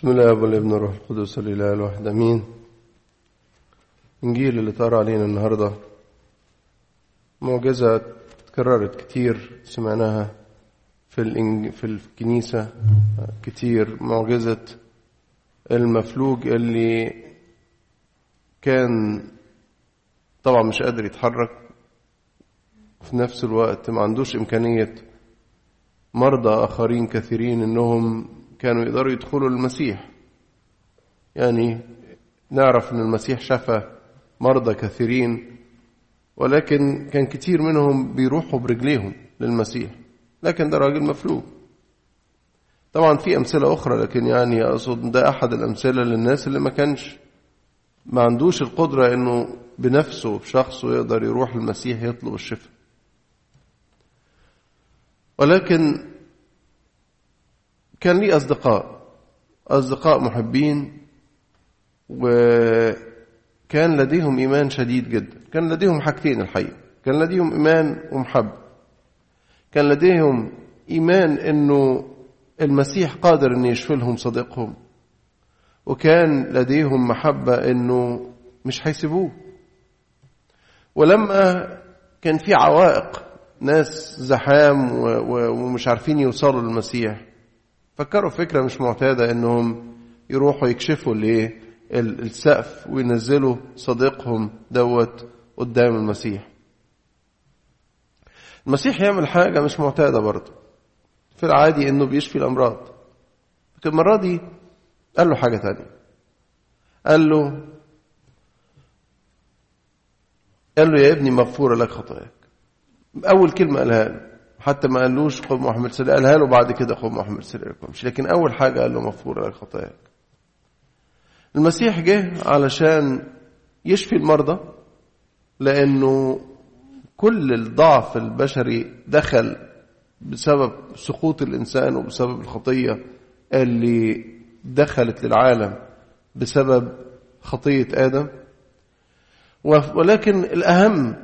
بسم الله والابن الروح القدس الإله الواحد آمين. إنجيل اللي طار علينا النهارده معجزة اتكررت كتير سمعناها في الإنج... في الكنيسة كتير معجزة المفلوج اللي كان طبعا مش قادر يتحرك في نفس الوقت ما عندوش إمكانية مرضى آخرين كثيرين إنهم كانوا يقدروا يدخلوا للمسيح يعني نعرف إن المسيح شفى مرضى كثيرين ولكن كان كتير منهم بيروحوا برجليهم للمسيح. لكن ده راجل مفلوج. طبعا في أمثلة أخرى لكن يعني أقصد ده أحد الأمثلة للناس اللي ما كانش ما عندوش القدرة إنه بنفسه بشخصه يقدر يروح المسيح يطلب الشفاء. ولكن كان لي أصدقاء أصدقاء محبين وكان لديهم إيمان شديد جدا. كان لديهم حاجتين الحقيقة كان لديهم إيمان ومحبة كان لديهم إيمان إنه المسيح قادر إنه يشفي لهم صديقهم. وكان لديهم محبة إنه مش هيسيبوه ولما كان في عوائق ناس زحام ومش عارفين يوصلوا للمسيح فكروا فكرة مش معتادة إنهم يروحوا يكشفوا السقف وينزلوا صديقهم دوت قدام المسيح. المسيح يعمل حاجة مش معتادة برضه. في العادي إنه بيشفي الأمراض. لكن المرة دي قال له حاجة تانية. قال له قال له يا ابني مغفورة لك خطاياك. أول كلمة قالها له. حتى ما قالوش قم محمد سرير قالها له بعد كده قم محمد سرير مش لكن أول حاجة قال له مغفورة لك خطاياك. المسيح جه علشان يشفي المرضى لأنه كل الضعف البشري دخل بسبب سقوط الإنسان وبسبب الخطية اللي دخلت للعالم بسبب خطية آدم. ولكن الأهم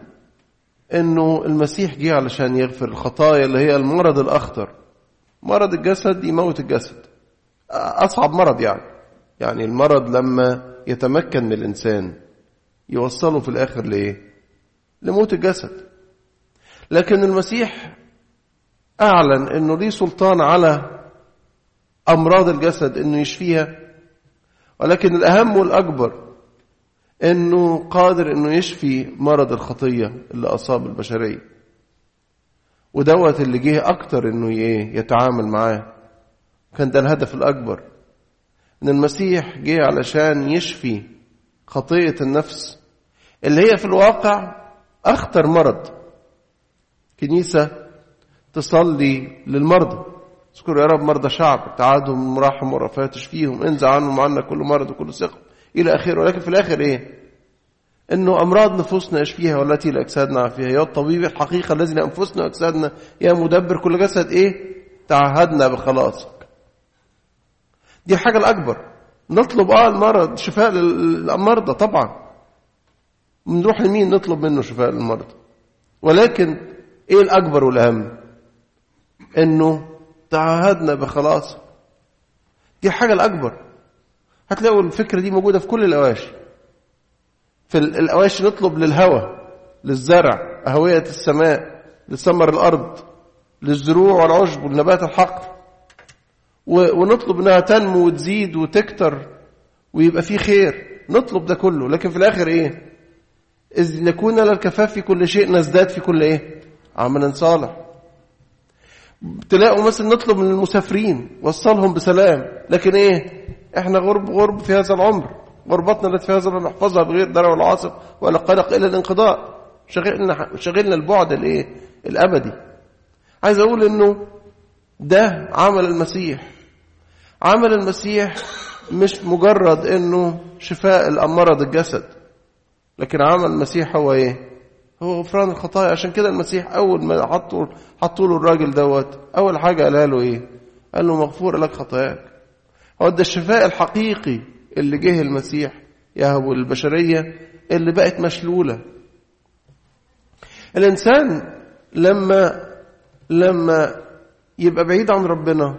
إنه المسيح جه علشان يغفر الخطايا اللي هي المرض الأخطر. مرض الجسد يموت الجسد. أصعب مرض يعني. يعني المرض لما يتمكن من الإنسان يوصله في الآخر لإيه؟ لموت الجسد. لكن المسيح أعلن إنه ليه سلطان على أمراض الجسد إنه يشفيها. ولكن الأهم والأكبر إنه قادر إنه يشفي مرض الخطية اللي أصاب البشرية. ودوت اللي جه أكتر إنه يتعامل معاه. كان ده الهدف الأكبر. إن المسيح جه علشان يشفي خطية النفس اللي هي في الواقع أخطر مرض. كنيسة تصلي للمرضى اذكروا يا رب مرضى شعب. تعادهم مراحم ورفات تشفيهم انزع عنهم عنا كل مرض وكل سقم إلى آخره. ولكن في الآخر إيه؟ إنه أمراض نفوسنا يشفيها والتي لاجسادنا عافيها يا الطبيب الحقيقة الذي لانفسنا واجسادنا يا مدبر كل جسد إيه؟ تعهدنا بخلاصك دي الحاجة الأكبر. نطلب آه المرض شفاء للمرضى طبعا. بنروح لمين نطلب منه شفاء للمرضى؟ ولكن إيه الأكبر والأهم؟ إنه تعهدنا بخلاصك دي الحاجة الأكبر. هتلاقوا الفكرة دي موجودة في كل الأواشي. في الأواشي نطلب للهوى للزرع أهوية السماء لثمر الأرض للزروع والعشب والنبات الحقل. ونطلب إنها تنمو وتزيد وتكتر ويبقى فيه خير. نطلب ده كله. لكن في الآخر إيه؟ إذ نكون للكفاف في كل شيء نزداد في كل إيه؟ عمل صالح تلاقوا مثلا نطلب من المسافرين وصلهم بسلام. لكن إيه؟ إحنا غرب غرب في هذا العمر. غربتنا التي في هذا العمر نحفظها بغير درع والعاصف ولا قلق إلى الانقضاء. شغلنا شغلنا البعد الإيه؟ الأبدي. عايز أقول إنه ده عمل المسيح. عمل المسيح مش مجرد إنه شفاء الأمراض الجسد لكن عمل المسيح هو إيه؟ هو غفران الخطايا. عشان كده المسيح أول ما حطوا حطوا له الراجل دوت أول حاجة قالها له إيه؟ قال له مغفور لك خطاياك. هو ده الشفاء الحقيقي اللي جه المسيح يهبه للبشريه اللي بقت مشلولة. الإنسان لما لما يبقى بعيد عن ربنا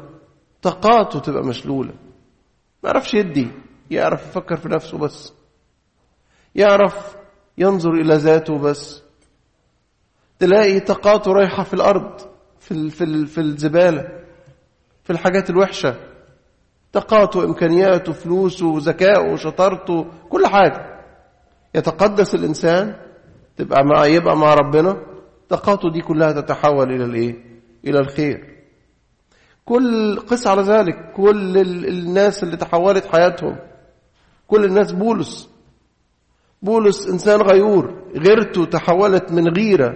طاقاته تبقى مشلولة. ما يعرفش يدي يعرف يفكر في نفسه بس. يعرف ينظر إلى ذاته بس. تلاقي طاقاته رايحة في الأرض في, في, في الزبالة في الحاجات الوحشة. طاقاته إمكانياته فلوسه ذكائه شطارته كل حاجة. يتقدس الإنسان تبقى مع يبقى مع ربنا طاقاته دي كلها تتحول إلى الإيه؟ إلى الخير. كل قس على ذلك كل الناس اللي تحولت حياتهم. كل الناس بولس. بولس إنسان غيور غيرته تحولت من غيرة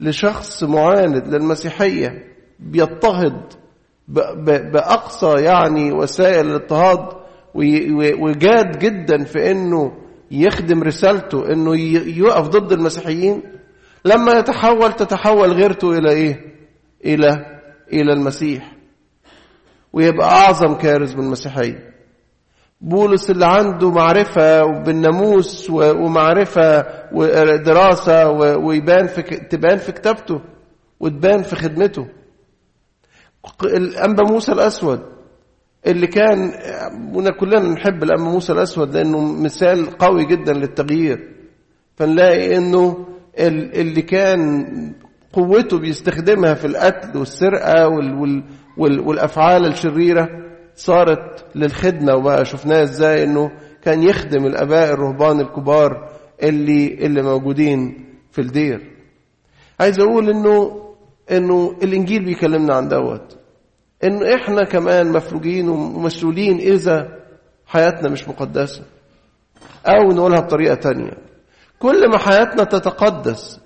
لشخص معاند للمسيحية بيضطهد. بأقصى يعني وسائل الاضطهاد وجاد جدا في إنه يخدم رسالته إنه يقف ضد المسيحيين. لما يتحول تتحول غيرته إلى إيه؟ إلى إلى المسيح. ويبقى أعظم كارث من المسيحية. بولس اللي عنده معرفة بالناموس ومعرفة ودراسة ويبان في تبان في كتابته وتبان في خدمته. الأنبا موسى الأسود اللي كان كلنا نحب الأنبا موسى الأسود لأنه مثال قوي جدا للتغيير. فنلاقي أنه اللي كان قوته بيستخدمها في القتل والسرقة والأفعال الشريرة صارت للخدمة. وبقى شفناها إزاي إنه كان يخدم الأباء الرهبان الكبار اللي اللي موجودين في الدير. عايز أقول إنه إنه الإنجيل بيكلمنا عن دوت. إنه إحنا كمان مفروجين ومسؤولين إذا حياتنا مش مقدسة. أو نقولها بطريقة تانية. كل ما حياتنا تتقدس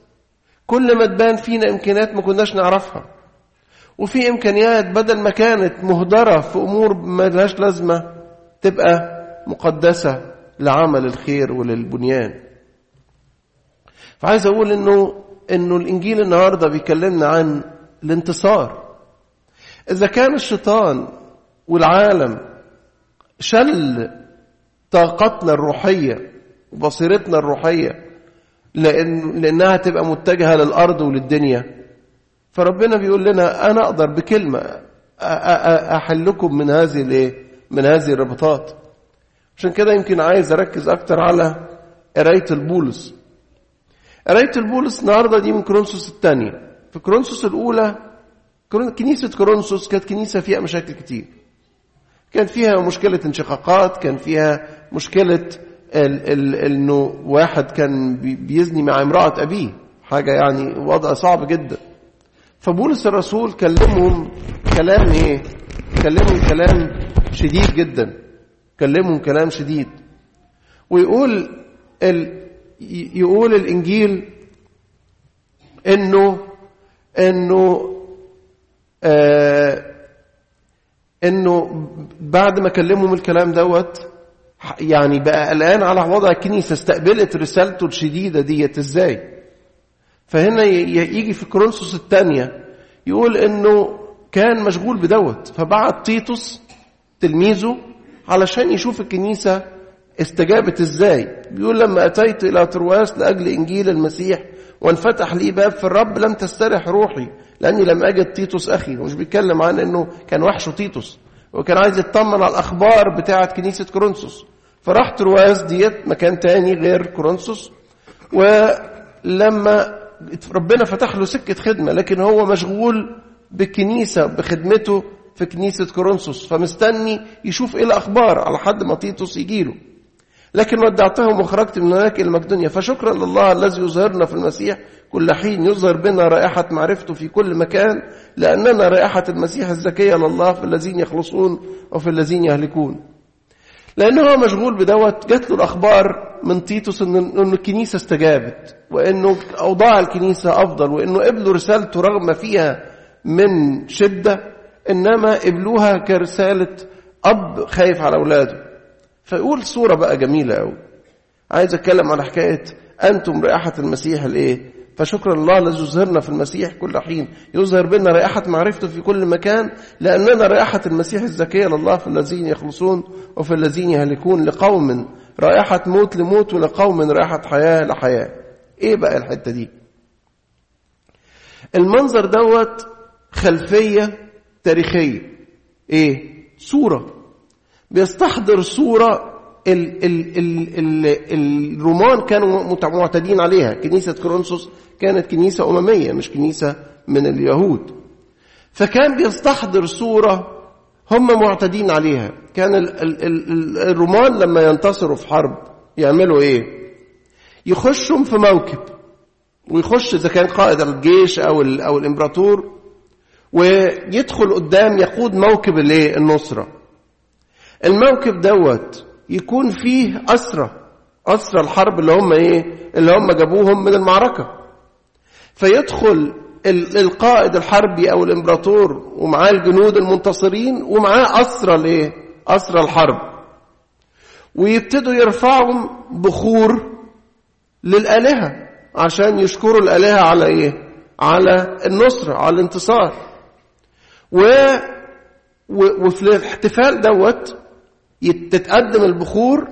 كل ما تبان فينا إمكانيات ما كناش نعرفها. وفي إمكانيات بدل ما كانت مهدرة في أمور ما لهاش لازمة تبقى مقدسة لعمل الخير وللبنيان. فعايز أقول انه إنه الإنجيل النهارده بيكلمنا عن الانتصار. إذا كان الشيطان والعالم شل طاقتنا الروحية وبصيرتنا الروحية لأن لأنها تبقى متجهة للأرض وللدنيا فربنا بيقول لنا أنا أقدر بكلمة أحلكم من هذه الإيه؟ من هذه الربطات عشان كده يمكن عايز أركز أكتر على قراية البولس. قراية البولس النهارده دي من كورنثوس الثانية. في كورنثوس الأولى كنيسة كورنثوس كانت كنيسة فيها مشاكل كتير. كان فيها مشكلة انشقاقات كان فيها مشكلة ال ال إنه واحد كان بيزني مع امرأة أبيه. حاجة يعني وضع صعب جدا. فبولس الرسول كلمهم كلام إيه؟ كلمهم كلام شديد جدا. كلمهم كلام شديد. ويقول ال يقول الإنجيل انه إنه آه إنه بعد ما كلمهم الكلام دوت يعني بقى قلقان على وضع الكنيسة استقبلت رسالته الشديدة ديت إزاي؟ فهنا يجي في كورنثوس الثانية يقول إنه كان مشغول بدوت فبعت تيتوس تلميذه علشان يشوف الكنيسة استجابت إزاي. بيقول لما أتيت إلى ترواس لأجل إنجيل المسيح وانفتح لي باب في الرب لم تسترح روحي لأني لم أجد تيتوس أخي. ومش بيتكلم عن إنه كان وحشه تيتوس. وكان عايز يطمن على الأخبار بتاعة كنيسة كورنثوس. فراح ترواس ديت مكان تاني غير كورنثوس. ولما ربنا فتح له سكة خدمة لكن هو مشغول بالكنيسه بخدمته في كنيسة كورنثوس. فمستني يشوف إيه الأخبار على حد ما تيتوس يجيله. لكن ودعتهم وخرجت من هناك إلى مقدونيا. فشكرا لله الذي يظهرنا في المسيح. كل حين يظهر بنا رائحة معرفته في كل مكان لأننا رائحة المسيح الزكية لله في الذين يخلصون وفي الذين يهلكون. لأن هو مشغول بدوت جات له الأخبار من تيتوس إن, إن الكنيسة استجابت وإنه أوضاع الكنيسة أفضل وإنه قبلوا رسالته رغم فيها من شدة إنما قبلوها كرسالة أب خايف على أولاده. فيقول صورة بقى جميلة أوي. عايز أتكلم على حكاية أنتم رائحة المسيح الإيه؟ فشكرا الله الذي يظهرنا في المسيح كل حين. يظهر بنا رائحة معرفته في كل مكان لأننا رائحة المسيح الزكية لله في الذين يخلصون وفي الذين يهلكون لقوم. رائحة موت لموت ولقوم رائحة حياة لحياة. إيه بقى الحتة دي؟ المنظر دوت خلفية تاريخية. إيه؟ صورة. بيستحضر صورة ال ال ال ال الرومان كانوا معتدين عليها. كنيسة كورنثوس كانت كنيسة أممية مش كنيسة من اليهود. فكان بيستحضر صورة هم معتدين عليها. كان ال ال ال الرومان لما ينتصروا في حرب يعملوا إيه؟ يخشوا في موكب ويخش إذا كان قائد الجيش أو أو الإمبراطور ويدخل قدام يقود موكب الايه النصرة. الموكب دوت يكون فيه اسرى اسرى الحرب اللي هم إيه؟ اللي هم جابوهم من المعركة. فيدخل القائد الحربي أو الإمبراطور ومعاه الجنود المنتصرين ومعاه اسرى الايه اسرى الحرب. ويبتدوا يرفعوا بخور للآلهة عشان يشكروا الآلهة على إيه؟ على النصره على الانتصار. و وفي الاحتفال دوت تتقدم البخور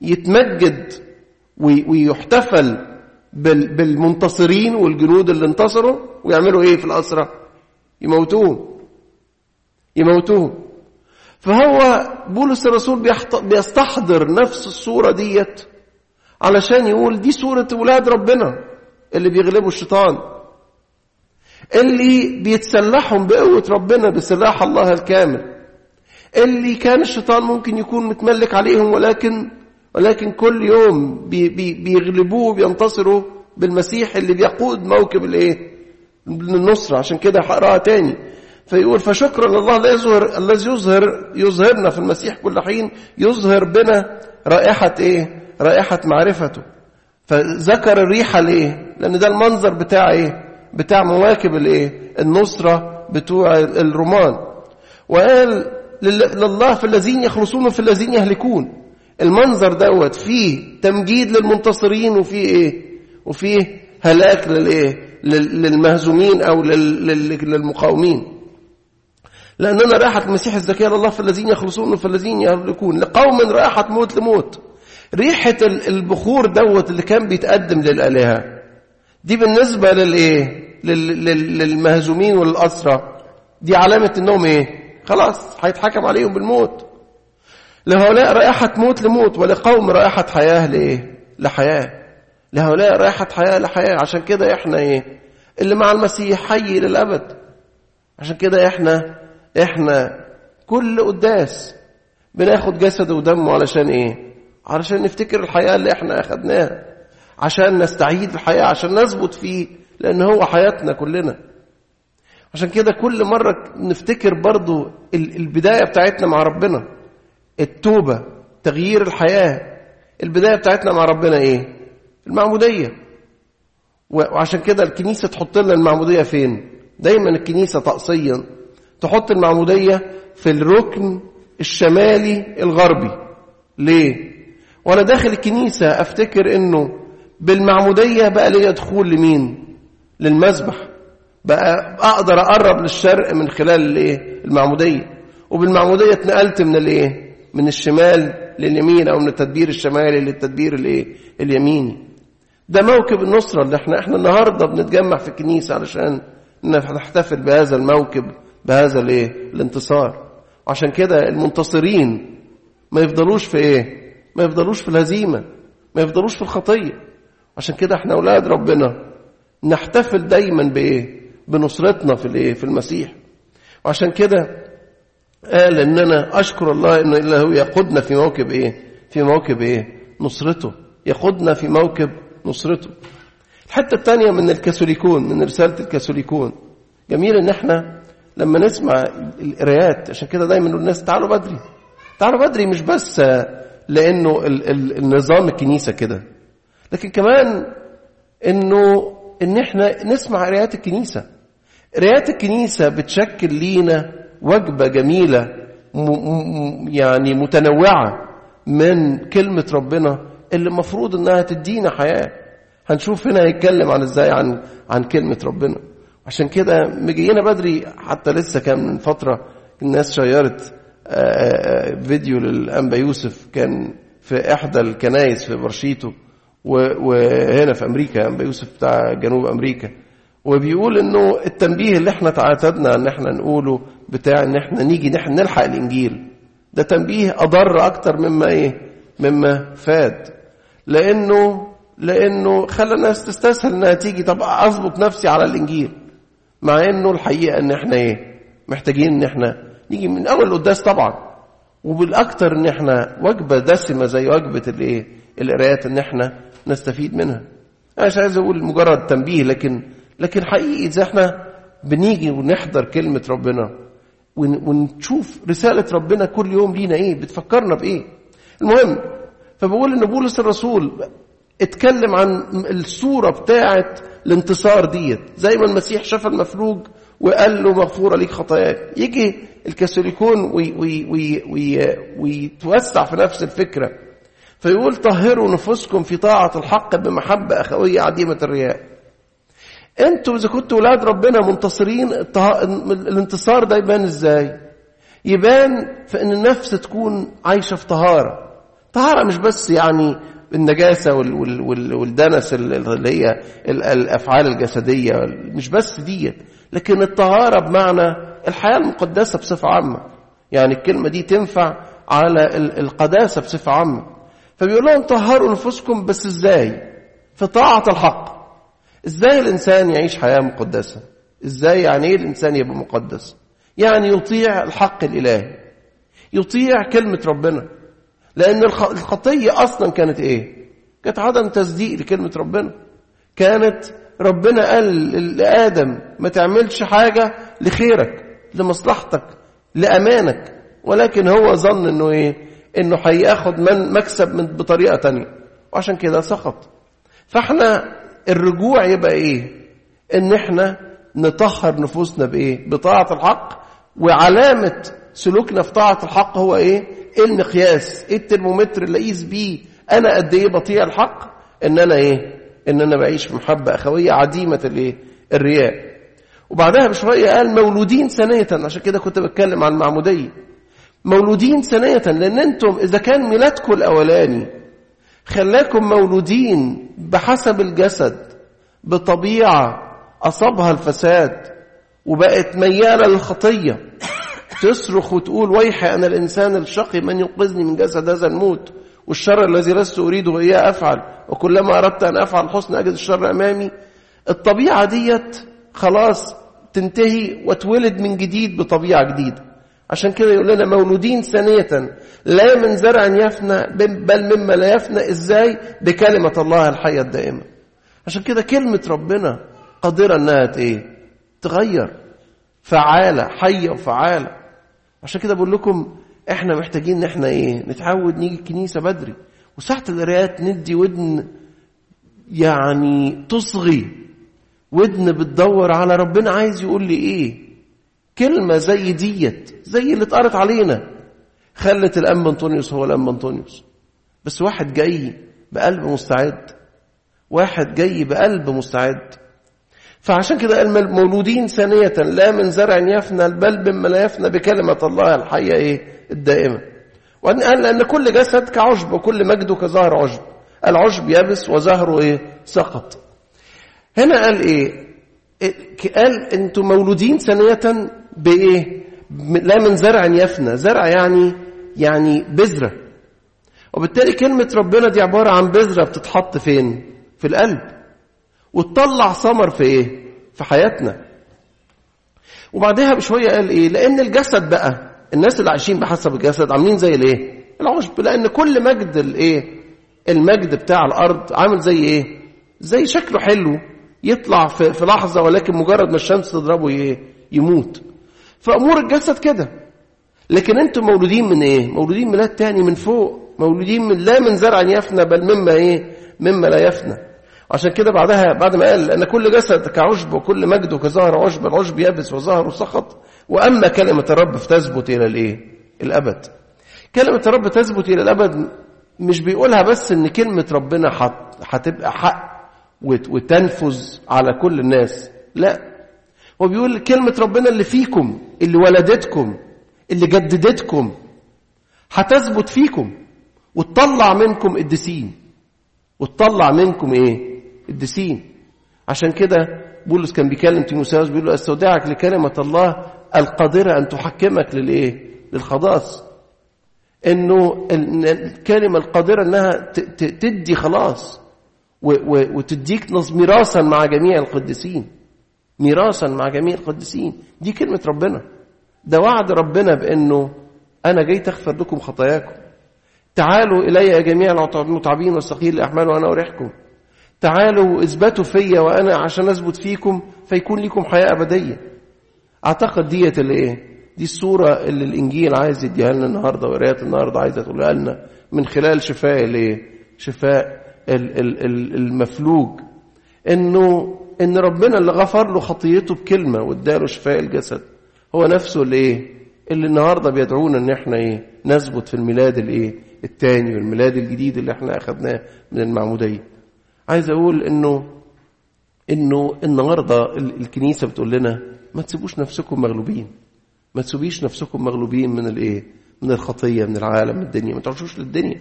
يتمجد ويحتفل بالمنتصرين والجنود اللي انتصروا ويعملوا إيه في الأسرة؟ يموتوهم. يموتوهم. فهو بولس الرسول بيستحضر نفس الصورة ديت علشان يقول دي صورة ولاد ربنا اللي بيغلبوا الشيطان. اللي بيتسلحهم بقوة ربنا بسلاح الله الكامل. اللي كان الشيطان ممكن يكون متملك عليهم ولكن ولكن كل يوم بي بي بيغلبوه بينتصروا بالمسيح اللي بيقود موكب الايه؟ النصرة. عشان كده هقراها تاني. فيقول فشكرا لله الذي يظهر الذي يظهر يظهرنا في المسيح كل حين يظهر بنا رائحة إيه؟ رائحة معرفته. فذكر الريحة ليه؟ لأن ده المنظر بتاع إيه؟ بتاع مواكب الايه؟ النصرة بتوع الرومان. وقال لله في الذين يخلصون وفي الذين يهلكون. المنظر دوت فيه تمجيد للمنتصرين وفيه إيه؟ وفيه هلاك للإيه؟ للمهزومين أو للمقاومين. لأننا رائحه المسيح الزكيه لله في الذين يخلصون وفي الذين يهلكون. لقوم رائحه موت لموت. ريحة البخور دوت اللي كان بيتقدم للآلهة دي بالنسبة للإيه؟ للمهزومين والأسرى. دي علامة إنهم إيه؟ خلاص هيتحكم عليهم بالموت لهؤلاء رائحة موت لموت ولقوم رائحة حياة لإيه؟ لحياة لهؤلاء رائحة حياة لحياة عشان كده إحنا إيه؟ اللي مع المسيح حي للأبد عشان كده إحنا إحنا كل قداس بناخد جسده ودمه علشان إيه؟ علشان نفتكر الحياة اللي إحنا أخدناها عشان نستعيد الحياة عشان نثبت فيه لأن هو حياتنا كلنا عشان كده كل مرة نفتكر برضو البداية بتاعتنا مع ربنا. التوبة تغيير الحياة. البداية بتاعتنا مع ربنا إيه؟ المعمودية. وعشان كده الكنيسة تحط لنا المعمودية فين؟ دايما الكنيسة طقسيا. تحط المعمودية في الركن الشمالي الغربي. ليه؟ وأنا داخل الكنيسة أفتكر إنه بالمعمودية بقى ليا دخول لمين؟ للمذبح بقى أقدر أقرب للشرق من خلال الإيه؟ المعمودية. وبالمعمودية اتنقلت من الإيه؟ من الشمال لليمين أو من التدبير الشمالي للتدبير الإيه؟ اليميني. ده موكب النصرة اللي إحنا إحنا النهارده بنتجمع في الكنيسة علشان نحتفل بهذا الموكب بهذا الإيه؟ الانتصار. وعشان كده المنتصرين ما يفضلوش في إيه؟ ما يفضلوش في الهزيمة ما يفضلوش في الخطية. عشان كده إحنا أولاد ربنا نحتفل دايما بإيه؟ بنصرتنا في الايه؟ في المسيح. وعشان كده قال إن أنا أشكر الله إن الا هو يقودنا في موكب إيه؟ في موكب إيه؟ نصرته. يقودنا في موكب نصرته. الحتة الثانية من الكاثوليكون من رسالة الكاثوليكون. جميل إن إحنا لما نسمع القرايات عشان كده دايما نقول الناس تعالوا بدري. تعالوا بدري مش بس لأنه ال ال النظام الكنيسة كده. لكن كمان إنه إن إحنا نسمع قرايات الكنيسة. قرايات الكنيسة بتشكل لينا وجبة جميلة يعني متنوعة من كلمة ربنا اللي المفروض إنها تدينا حياة. هنشوف هنا هيتكلم عن إزاي عن عن كلمة ربنا. عشان كده مجينا بدري حتى لسه كان من فترة الناس شيرت فيديو للأنبا يوسف كان في إحدى الكنايس في برشيتو وهنا في أمريكا أنبا يوسف بتاع جنوب أمريكا. وبيقول إنه التنبيه اللي إحنا اعتدنا إن إحنا نقوله بتاع إن إحنا نيجي نحن نلحق الإنجيل ده تنبيه أضر أكتر مما إيه؟ مما فاد. لأنه لأنه خلى الناس تستسهل إنها تيجي طب أظبط نفسي على الإنجيل. مع إنه الحقيقة إن إحنا إيه؟ محتاجين إن إحنا نيجي من أول القداس طبعا. وبالأكتر إن إحنا وجبة دسمة زي وجبة الإيه؟ القرايات إن إحنا نستفيد منها. أنا مش عايز أقول مجرد تنبيه لكن لكن حقيقي إذا إحنا بنيجي ونحضر كلمة ربنا ونشوف رسالة ربنا كل يوم لينا إيه؟ بتفكرنا بإيه؟ المهم فبقول إن بولس الرسول اتكلم عن الصورة بتاعة الانتصار ديت. زي ما المسيح شاف المفلوج وقال له مغفورة ليك خطاياك. يجي الكاثوليكون ويتوسع في نفس الفكرة. فيقول طهروا نفوسكم في طاعة الحق بمحبة أخوية عديمة الرياء. أنتوا إذا كنتوا ولاد ربنا منتصرين الانتصار ده يبان إزاي؟ يبان في إن النفس تكون عايشة في طهارة. طهارة مش بس يعني النجاسة والدنس اللي هي الأفعال الجسدية مش بس ديت لكن الطهارة بمعنى الحياة المقدسة بصفة عامة. يعني الكلمة دي تنفع على القداسة بصفة عامة. فبيقول لهم طهروا نفوسكم بس إزاي؟ في طاعة الحق. إزاي الإنسان يعيش حياة مقدسة؟ إزاي يعني إيه الإنسان يبقى مقدس؟ يعني يطيع الحق الإلهي. يطيع كلمة ربنا. لأن الخطية أصلا كانت إيه؟ كانت عدم تصديق لكلمة ربنا. كانت ربنا قال لآدم ما تعملش حاجة لخيرك لمصلحتك لأمانك. ولكن هو ظن إنه إيه؟ إنه هياخد من مكسب من بطريقة تانية. وعشان كده سقط. فإحنا الرجوع يبقى إيه؟ إن إحنا نطهر نفوسنا بإيه؟ بطاعة الحق وعلامة سلوكنا في طاعة الحق هو إيه؟ إيه المقياس. إيه الترمومتر اللي أقيس بيه أنا قد إيه بطيع الحق؟ إن أنا إيه؟ إن أنا بعيش في محبة أخوية عديمة الايه الرياء. وبعدها بشوية قال مولودين ثانية عشان كده كنت بتكلم عن المعمودية مولودين ثانية لأن أنتم إذا كان ميلادكم الأولاني خلاكم مولودين بحسب الجسد بطبيعة أصابها الفساد وبقت ميالة للخطية. تصرخ وتقول ويحي أنا الإنسان الشقي من ينقذني من جسد هذا الموت والشر الذي لست أريده إياه أفعل؟ وكلما أردت أن أفعل الحسن أجد الشر أمامي. الطبيعة ديت خلاص تنتهي وتولد من جديد بطبيعة جديدة. عشان كده يقول لنا مولودين ثانية لا من زرع يفنى بل مما لا يفنى. إزاي؟ بكلمة الله الحية الدائمة. عشان كده كلمة ربنا قادرة إنها إيه؟ تغير. فعالة حية وفعالة. عشان كده بقول لكم إحنا محتاجين إن إحنا إيه؟ نتعود نيجي الكنيسة بدري. وساعة القرايات ندي ودن يعني تصغي. ودن بتدور على ربنا. عايز يقول لي إيه؟ كلمة زي ديت زي اللي اتقرت علينا. خلت الأم أنطونيوس هو الأم أنطونيوس. بس واحد جاي بقلب مستعد. واحد جاي بقلب مستعد. فعشان كده قال مولودين ثانية لا من زرع يفنى بل مما لا يفنى بكلمة الله الحية إيه؟ الدائمة. وأن قال لأن كل جسد كعشب وكل مجده كظهر عشب. العشب يبس وزهره إيه؟ سقط. هنا قال إيه؟ قال أنتم مولودين ثانية بإيه؟ لا من زرع يفنى. زرع يعني يعني بذرة. وبالتالي كلمة ربنا دي عبارة عن بذرة بتتحط فين؟ في القلب. وتطلع ثمر في إيه؟ في حياتنا. وبعدها بشوية قال إيه؟ لأن الجسد بقى الناس اللي عايشين بحسب الجسد عاملين زي الإيه؟ العشب لأن كل مجد الإيه؟ المجد بتاع الأرض عامل زي إيه؟ زي شكله حلو يطلع في, لحظة ولكن مجرد ما الشمس تضربه إيه يموت. فأمور الجسد كده. لكن أنتم مولودين من إيه؟ مولودين ميلاد تاني من فوق. مولودين من لا من زرع يفنى بل مما إيه؟ مما لا يفنى. عشان كده بعدها بعد ما قال أن كل جسد كعشب وكل مجد كظهر عشب العشب يبس وظهره سخط. وأما كلمة الرب فتثبت إلى الإيه؟ الأبد. كلمة الرب تثبت إلى الأبد مش بيقولها بس إن كلمة ربنا هتبقى حق وتنفذ على كل الناس. لا. هو بيقول كلمة ربنا اللي فيكم اللي ولدتكم اللي جددتكم هتثبت فيكم. وتطلع منكم قديسين وتطلع منكم إيه؟ قديسين عشان كده بولس كان بيكلم تيموثاوس بيقول له أستودعك لكلمة الله القادرة أن تحكمك للإيه؟ للخلاص. إنه الكلمة القادرة إنها تدي خلاص وتديك ميراثا مع جميع القديسين. ميراثا مع جميع القديسين. دي كلمة ربنا. ده وعد ربنا بأنه أنا جيت اغفر لكم خطاياكم. تعالوا إلي يا جميع المتعبين والثقيل الأحمال وأنا أريحكم. تعالوا اثبتوا فيا وأنا عشان أثبت فيكم فيكون لكم حياة أبدية. أعتقد ديت اللي إيه؟ دي الصورة اللي الإنجيل عايز يديها لنا النهارده وقرايه النهارده عايزة تقولها لنا من خلال شفاء الايه شفاء المفلوج. إنه إن ربنا اللي غفر له خطيته بكلمة واداله شفاء الجسد هو نفسه اللي إيه؟ اللي النهارده بيدعونا إن إحنا إيه؟ نثبت في الميلاد الإيه؟ الثاني والميلاد الجديد اللي إحنا اخذناه من المعمودية. عايز أقول إنه إنه النهارده الكنيسة بتقول لنا ما تسيبوش نفسكم مغلوبين. ما تسيبيش نفسكم مغلوبين من الإيه؟ من الخطية من العالم من الدنيا. ما تعرفوش للدنيا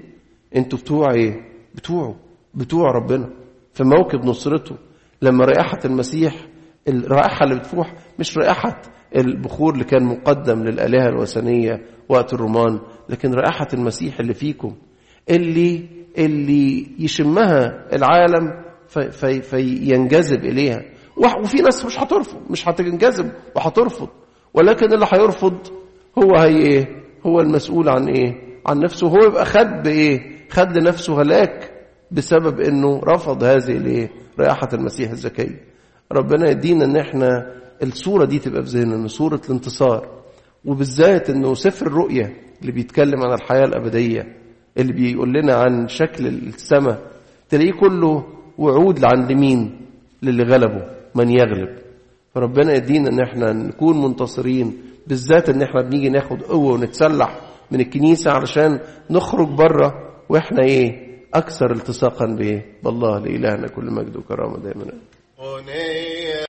أنتوا بتوع إيه؟ بتوعه. بتوع ربنا. في موكب نصرته. لما رائحة المسيح الرائحة اللي بتفوح مش رائحة البخور اللي كان مقدم للآلهة الوثنية وقت الرومان لكن رائحة المسيح اللي فيكم اللي اللي يشمها العالم في في فينجذب إليها. وفي ناس مش هترفض مش هتنجذب وهترفض ولكن اللي هيرفض هو هي إيه؟ هو المسؤول عن إيه؟ عن نفسه. هو يبقى خد بإيه؟ خد لنفسه هلاك بسبب إنه رفض هذه الإيه؟ رائحة المسيح الزكية ربنا يدينا إن إحنا الصورة دي تبقى في ذهننا صورة الانتصار وبالذات انه سفر الرؤية اللي بيتكلم عن الحياة الأبدية اللي بيقول لنا عن شكل السماء تلاقيه كله وعود عن لمين للي غلبه من يغلب. فربنا يدينا إن إحنا نكون منتصرين بالذات إن إحنا بنيجي ناخد قوة ونتسلح من الكنيسة علشان نخرج بره وإحنا إيه؟ أكثر التصاقا بايه بالله لإلهنا كل مجد وكرامة دائما.